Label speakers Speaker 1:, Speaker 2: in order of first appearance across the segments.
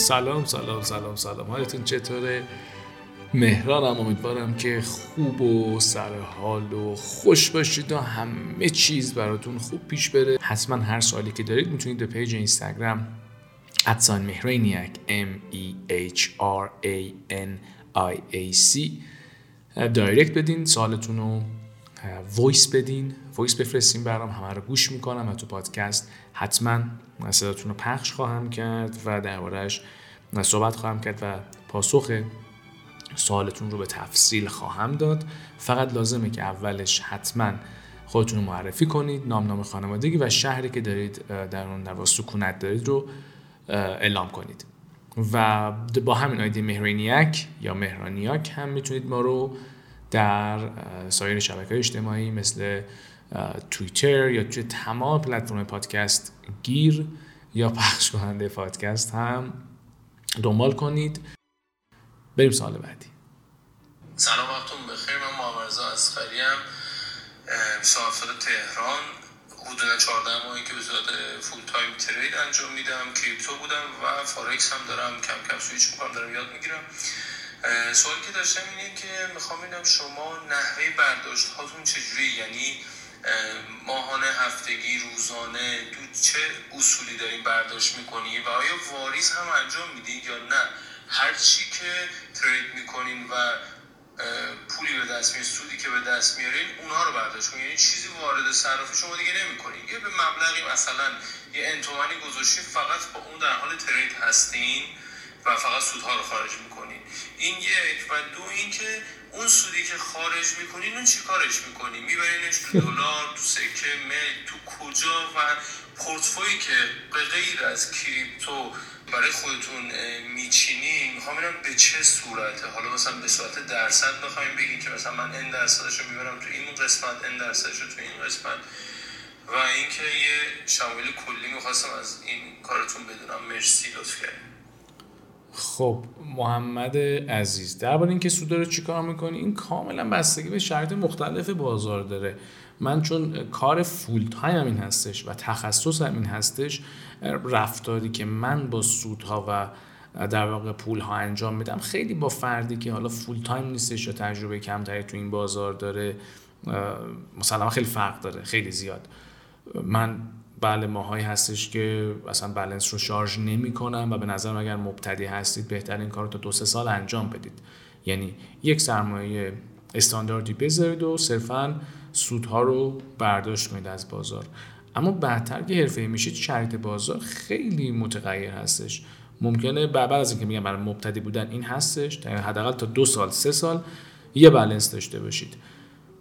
Speaker 1: سلام سلام سلام سلام. حالتون چطوره؟ مهرانم امیدوارم که خوب و سر حال و خوش باشید و همه چیز براتون خوب پیش بره. حتما هر سوالی که دارید می‌تونید به page اینستاگرام at sign مهرانیک M E H R A N I A C direct بدین. سوالتون رو voice بدین. voice بفرستین برام همه رو گوش می‌کنم و تو پادکست حتما صداتون رو پخش خواهم کرد و دربارهش صحبت خواهم کرد و پاسخ سوالتون رو به تفصیل خواهم داد. فقط لازمه که اولش حتما خودتون رو معرفی کنید نام نام خانوادگی و شهری که دارید در اون در سکونت دارید رو اعلام کنید. و با همین آیدی مهرانیک یا مهرانیاک هم می‌تونید ما رو در سایر شبکه اجتماعی مثل توییتر یا توی تمام پلتفرم پادکست گیر یا پخش کننده پادکست هم دنبال کنید. بریم سوال بعدی.
Speaker 2: سلام وقتون بخیر. من محمد رضا اسخریم مسافر تهران. حدود 14 ماهی که به صورت full time trade انجام میدم. crypto بودم و فارکس هم دارم. کم کم سویچ می‌کنم دارم یاد می‌گیرم. سوالی که داشتم اینه که می‌خوام ببینم شما نحوه برداشت هاتون چجوری یعنی ماهانه هفتگی روزانه تو چه اصولی دارین برداشت می‌کنی؟ و آیا واریز هم انجام میدین یا نه؟ هر چی که ترید می‌کنین و پولی به دست میارین سودی که به دست میارین اونها رو برداشت کنین. یعنی چیزی وارد صرافی شما دیگه نمی‌کنین. یه به مبلغی مثلا یه انتومنی گذاشتین فقط با اون در حال ترید هستین و فقط سودها رو خارج می‌کنین. این یک و دو اینکه اون سودی که خارج می‌کنین اون چی کارش می‌کنین میبرینش تو دلار تو سکه مل تو کجا؟ و پورتفوی که به غیر از کریپتو برای خودتون میچینین می‌خوام به چه صورته. حالا مثلا به صورت درصد بخوایم بگین که مثلا من این درصدش رو می‌برم تو این قسمت این درصدش رو تو این قسمت. و اینکه یه شامل کلی می‌خواستم از این کارتون بدونم. مرسی لطف کردیم
Speaker 1: خب محمد عزیز درباره اینکه سود رو چیکار می‌کنی این کاملا بستگی به شرایط مختلف بازار داره. من چون کار full time این هستش و تخصص این هستش رفتاری که من با سودها و در واقع پول ها انجام میدم خیلی با فردی که حالا full time نیستش یا تجربه کمتری تو این بازار داره مثلا خیلی فرق داره خیلی زیاد. من بله ماهایی هستش که اصلا بلنس رو شارژ نمی کنم و به نظرم اگر مبتدی هستید بهتر این کار رو تا دو سه سال انجام بدید. یعنی یک سرمایه استانداردی بذارید و صرفا سودها رو برداشت کنید از بازار. اما بعدتر که حرفه میشید شرایط بازار خیلی متغیر هستش. ممکنه بعد از اینکه میگم برای مبتدی بودن این هستش حداقل تا دو سال سه سال یه بلنس داشته باشید.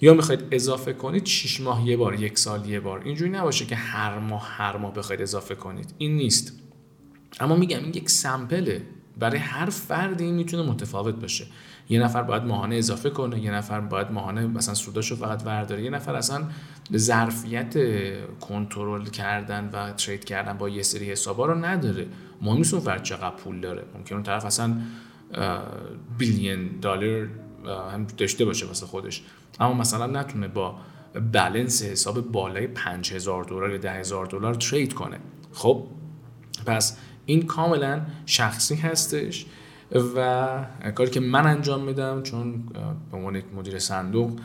Speaker 1: یا می‌خواید اضافه کنید 6 ماه یه بار یک سال یه بار. اینجوری نباشه که هر ماه هر ماه بخواید اضافه کنید. این نیست. اما میگم این یک سمپله برای هر فردی این می‌تونه متفاوت باشه. یه نفر باید ماهانه اضافه کنه یه نفر باید ماهانه مثلا سوداشو فقط ورداره. یه نفر اصلا ظرفیت کنترل کردن و ترید کردن با یه سری حسابا رو نداره. مهم نیست اون فرد چقدر پول داره. ممکن اون طرف اصلا بیلیون دلار هم داشته باشه واسه خودش. اما مثلا نتونه با بلنس حساب بالای 5000 دلار یا 10000 دلار ترید کنه. خب پس این کاملا شخصی هستش و کاری که من انجام میدم چون به عنوان یک مدیر صندوق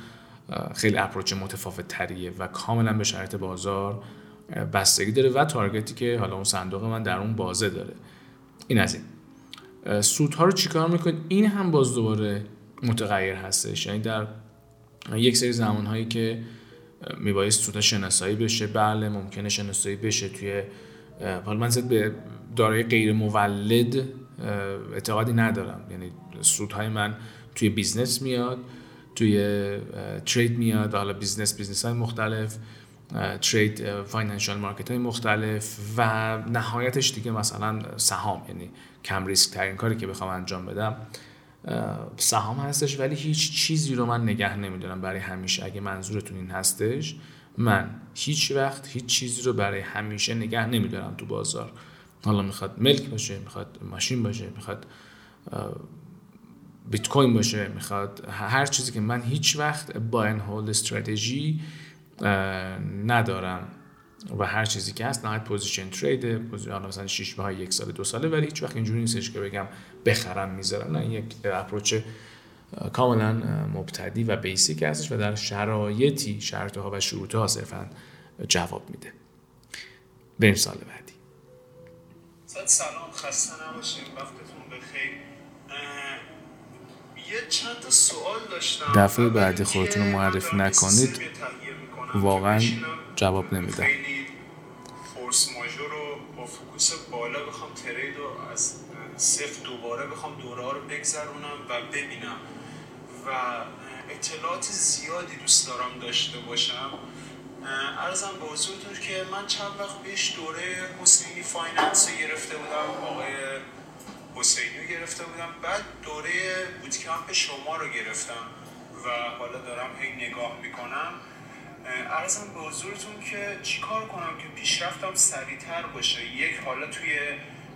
Speaker 1: خیلی اپروچ متفاوت تریه و کاملا به شرایط بازار بستگی داره و تارگتی که حالا اون صندوق من در اون بازه داره. این از این. سودها رو چیکار می‌کنید؟ این هم باز دوباره متغیر هستش. یعنی در یک سری زمان هایی که میبایست سودها شناسایی بشه بله ممکنه شناسایی بشه توی حالا من به دارایی غیر مولد اعتقادی ندارم. یعنی سودهای من توی business میاد توی trade میاد حالا business business های مختلف trade financial market های مختلف و نهایتش دیگه مثلا سهام یعنی کم ریسک ترین کاری که بخوام انجام بدم. سهام هستش ولی هیچ چیزی رو من نگه نمیدارم برای همیشه. اگه منظورتون این هستش من هیچ وقت هیچ چیزی رو برای همیشه نگه نمیدارم تو بازار. حالا می‌خواد ملک باشه می‌خواد ماشین باشه می‌خواد بیت کوین باشه می‌خواد هر چیزی که من هیچ وقت با این هول استراتژی ندارم. و هر چیزی که هست نهایت position trade position مثلا 6 ماه یک سال دو ساله ولی هیچ وقت اینجوری نیستش که بگم بخرم می‌ذارم نه یک approach کاملا مبتدی و basic هستش و در شرایطی شرطها و شروطها صرفا جواب میده. بریم سوال بعدی.
Speaker 3: سلام خسته نباشیم وقتتون بخیر. یه چند تا سوال داشتم.
Speaker 1: دفعه بعدی خودتون رو معرفی نکنید. واقعا جواب نمیده
Speaker 3: فورس ماژور رو با focus بالا بخوام trade رو از صفر دوباره بخوام دوره ها رو بگذرونم و ببینم. و اطلاعات زیادی دوست دارم داشته باشم. عرضم به حضورتون که من چند وقت پیش دوره حسینی finance رو گرفته بودم آقای حسینی رو گرفته بودم. بعد دوره bootcamp شما رو گرفتم و حالا دارم هی نگاه می‌کنم. ارزم به حضورتون که چیکار کنم که پیشرفتم سریعتر باشه؟ یک حالا توی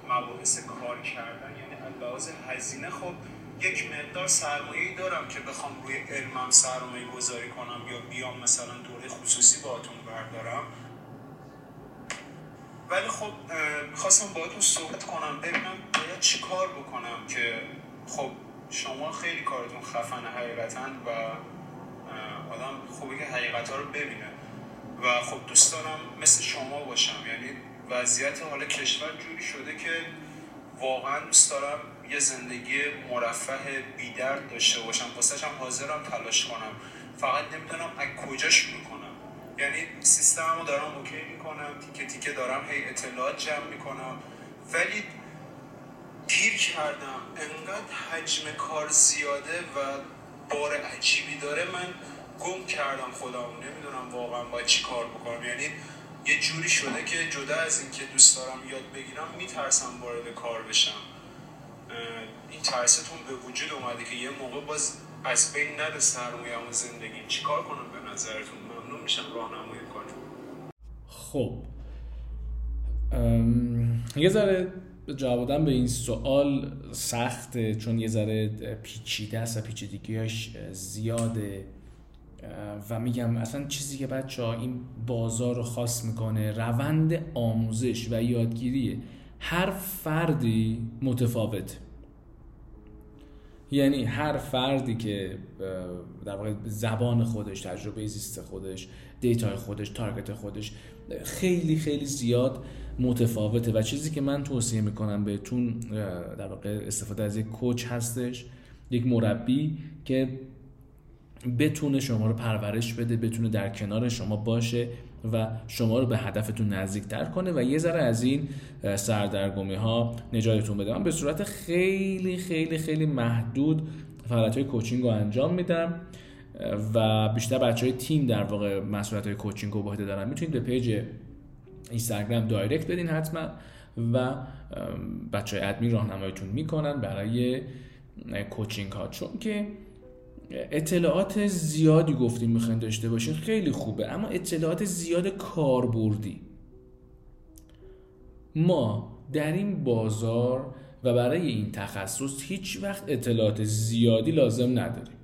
Speaker 3: مباحث کار کردن یعنی لحاظ هزینه خب یک مقدار سرمایه دارم که بخوام روی علمم سرمایه گذاری کنم یا بیام مثلا دوره خصوصی باهاتون بردارم. ولی خب می‌خواستم باهاتون صحبت کنم ببینم باید چی کار بکنم که خب شما خیلی کارتون خفن حقیقتا و آدم خوبه که حقیقت ها رو ببینه. و خب دوست دارم مثل شما باشم یعنی وضعیت حالا کشور جوری شده که واقعا دوست دارم یه زندگی مرفه بیدرد داشته باشم. واسه هم حاضرم تلاش کنم. فقط نمی‌دونم از کجا شروع کنم. یعنی سیستم رو دارم اوکی می‌کنم تیکه تیکه دارم هی اطلاعات جمع می‌کنم. ولی گیر کردم. انقدر حجم کار زیاده و بار عجیبی داره من گم کردم خودم نمی‌دونم واقعا باید چی کار بکنم. یعنی یه جوری شده که جدا از اینکه دوست دارم یاد بگیرم میترسم وارد کار بشم. این ترستون به وجود اومده که یه موقع باز از بین نده سرمایه‌ام و زندگی چیکار کنم به نظرتون؟ ممنون میشم راهنمایی کنم
Speaker 1: خب. یه ذره جواب دادن به این سوال سخته چون یه ذره پیچیده است و پیچیدگیاش زیاده. و میگم اصلا چیزی که بچه ها این بازار رو خاص می‌کنه روند آموزش و یادگیریه هر فردی متفاوت یعنی هر فردی که در واقع زبان خودش تجربه زیست خودش دیتای خودش تارگت خودش خیلی خیلی زیاد متفاوته. و چیزی که من توصیه می‌کنم بهتون در واقع استفاده از یک کوچ هستش یک مربی که بتونه شما رو پرورش بده بتونه در کنار شما باشه و شما رو به هدفتون نزدیکتر کنه و یه ذره از این سردرگمی ها نجاتتون بده. من به صورت خیلی خیلی خیلی محدود فعالیت های coaching رو انجام میدم و بیشتر بچه های تیم در واقع مسئولیت های coaching رو دارن. می‌تونید به page اینستاگرام direct بدین حتما و بچه های ادمین راهنماییتون می‌کنن برای coaching ها چون که اطلاعات زیادی گفتیم می‌خواین داشته باشین خیلی خوبه. اما اطلاعات زیاد کاربردی. ما در این بازار و برای این تخصص هیچ وقت اطلاعات زیادی لازم نداریم.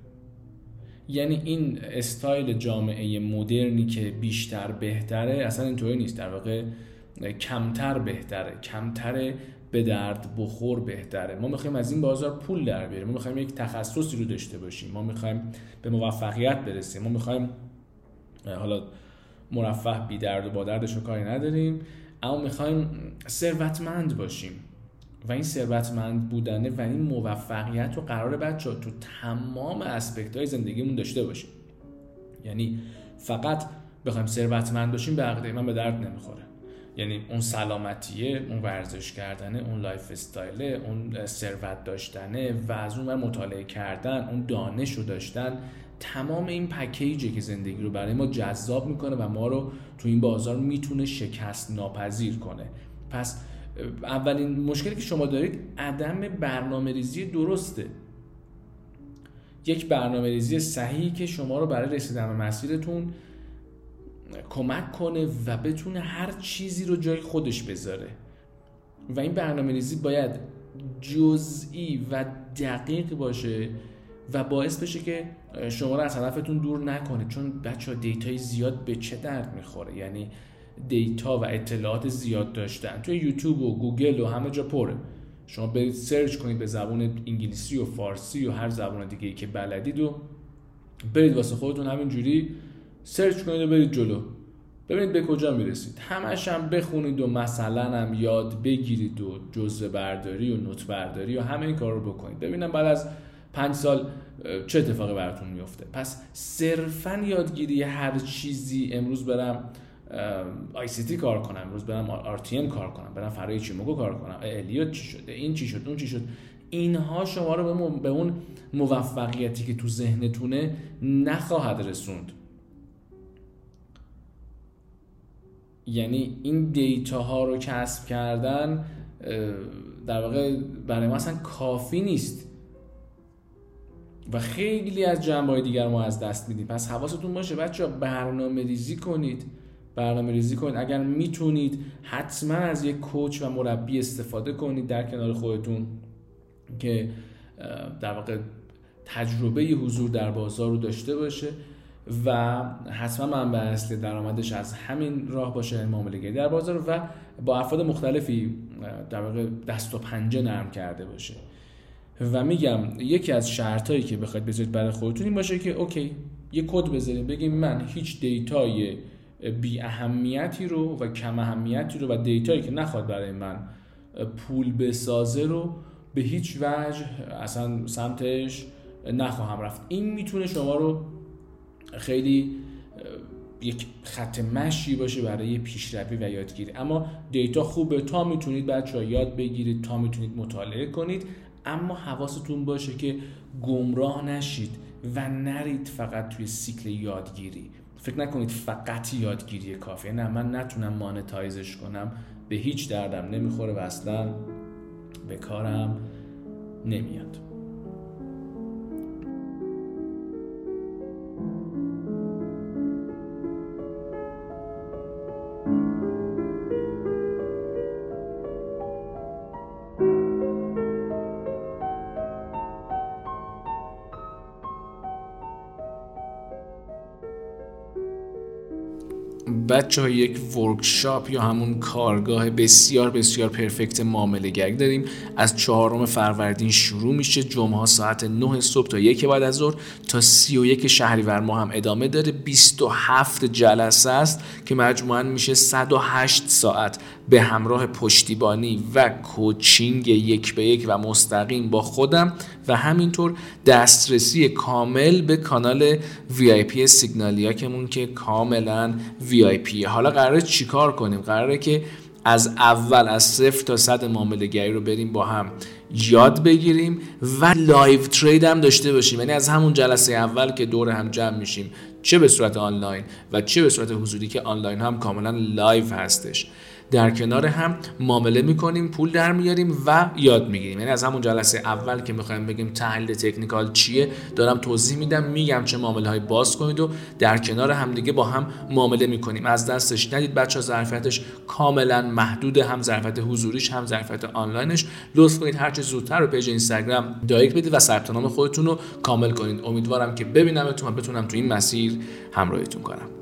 Speaker 1: یعنی این استایل جامعه مدرنی که بیشتر بهتره اصلا اینطوری نیست. در واقع کمتر بهتره. کمتر به درد بخور بهتره. ما می‌خوایم از این بازار پول در بیاریم. ما می‌خوایم یک تخصصی رو داشته باشیم. ما می‌خوایم به موفقیت برسیم. ما می‌خوایم حالا مرفه بی درد و با دردش کاری نداریم اما می‌خوایم ثروتمند باشیم. و این ثروتمند بودنه و این موفقیت رو قراره بچه‌ها تو تمام aspect های زندگیمون داشته باشیم. یعنی فقط بخوایم ثروتمند باشیم به عقیده من به درد نمی‌خوره. یعنی اون سلامتیه اون ورزش کردنه اون lifestyle ه اون ثروت داشتنه و از اون مطالعه کردن اون دانش رو داشتن تمام این package ی که زندگی رو برای ما جذاب می‌کنه و ما رو تو این بازار می‌تونه شکست ناپذیر کنه. پس اولین مشکلی که شما دارید عدم برنامه ریزی درسته. یک برنامه ریزی صحیحی که شما رو برای رسیدن به مسیرتون کمک کنه و بتونه هر چیزی رو جای خودش بذاره. و این برنامه ریزی باید جزئی و دقیق باشه و باعث بشه که شما رو از هدفتون دور نکنه چون بچه ها data ی زیاد به چه درد می‌خوره؟ یعنی data و اطلاعات زیاد داشتن. توی یوتیوب و گوگل و همه جا پره. شما برید search کنید به زبان انگلیسی و فارسی و هر زبان دیگه ای که بلدید و برید واسه خودتون همینجوری search کنید و برید جلو. ببینید به کجا می‌رسید. همش هم بخونید و مثلا هم یاد بگیرید و جزوه برداری و note برداری و همه این کار رو بکنید. ببینم بعد از پنج سال چه اتفاقی براتون میفته پس صرفا یادگیری هر چیزی امروز برم آی سی تی کار کنم امروز برم آر تی ام کار کنم برم فرای چیموگو کار کنم. الیوت چی شده؟ این چی شد؟ اون چی شد؟ اینها شما رو به اون موفقیتی که تو ذهنتونه نخواهد رسوند. یعنی این دیتا ها رو کسب کردن در واقع برای ما اصلا کافی نیست. و خیلی از جنبه های دیگر ما از دست میدیم. پس حواستون باشه بچه برنامه ریزی کنید. برنامه ریزی کنید. اگر می‌تونید حتما از یک کوچ و مربی استفاده کنید در کنار خودتون که در واقع تجربه حضور در بازار رو داشته باشه. و حتما منبع اصلی درآمدش از همین راه باشه معامله در بازار و با افراد مختلفی در واقع دست و پنجه نرم کرده باشه. و میگم یکی از شرطایی که بخواید بذارید برای خودتون این باشه که okay یه کد بذاریم بگیم من هیچ data ی بی اهمیتی رو و کم اهمیتی رو و data یی که نخواد برای من پول بسازه رو به هیچ وجه اصلا سمتش نخواهم رفت. این می‌تونه شما رو خیلی یک خط مشی باشه برای پیشروی و یادگیری. اما دیتا خوبه. تا می‌تونید بچه یاد بگیرید تا می‌تونید مطالعه کنید. اما حواستون باشه که گمراه نشید و نرید فقط توی سیکل یادگیری. فکر نکنید فقط یادگیری کافیه. نه من نتونم مانتایزش کنم. به هیچ دردم نمی‌خوره و اصلا به کارم نمیاد. بچه ها یک ورکشاپ یا همون کارگاه بسیار بسیار پرفکت معامله داریم. از چهارم فروردین شروع میشه. جمعه ساعت 9 صبح تا یک بعد از ظهر. تا 31 شهریور ما هم ادامه داره. 27 جلسه است که مجموعا میشه 108 ساعت به همراه پشتیبانی و کوچینگ یک به یک و مستقیم با خودم و همینطور دسترسی کامل به کانال VIP سیگنالیاکمون که کاملا VIP حالا قراره چیکار کنیم؟ قراره که از اول از صفر تا صد معامله گری رو بریم با هم یاد بگیریم و live trade هم داشته باشیم. یعنی از همون جلسه اول که دور هم جمع میشیم چه به صورت آنلاین و چه به صورت حضوری که آنلاین هم کاملا live هستش. در کنار هم معامله می‌کنیم پول در میاریم و یاد می‌گیریم. یعنی از همون جلسه اول که می‌خوایم بگیم تحلیل تکنیکال چیه دارم توضیح میدم میگم چه معامله های باز کنید و در کنار هم دیگه با هم معامله می‌کنیم. از دستش ندید بچه‌ها ظرفیتش کاملا محدود هم ظرفیت حضوریش هم ظرفیت آنلاینش. لطف کنید هرچه زودتر رو پیج اینستاگرام direct بدید و ثبت نام خودتون رو کامل کنید. امیدوارم که ببینمتون و بتونم تو این مسیر همراهیتون کنم.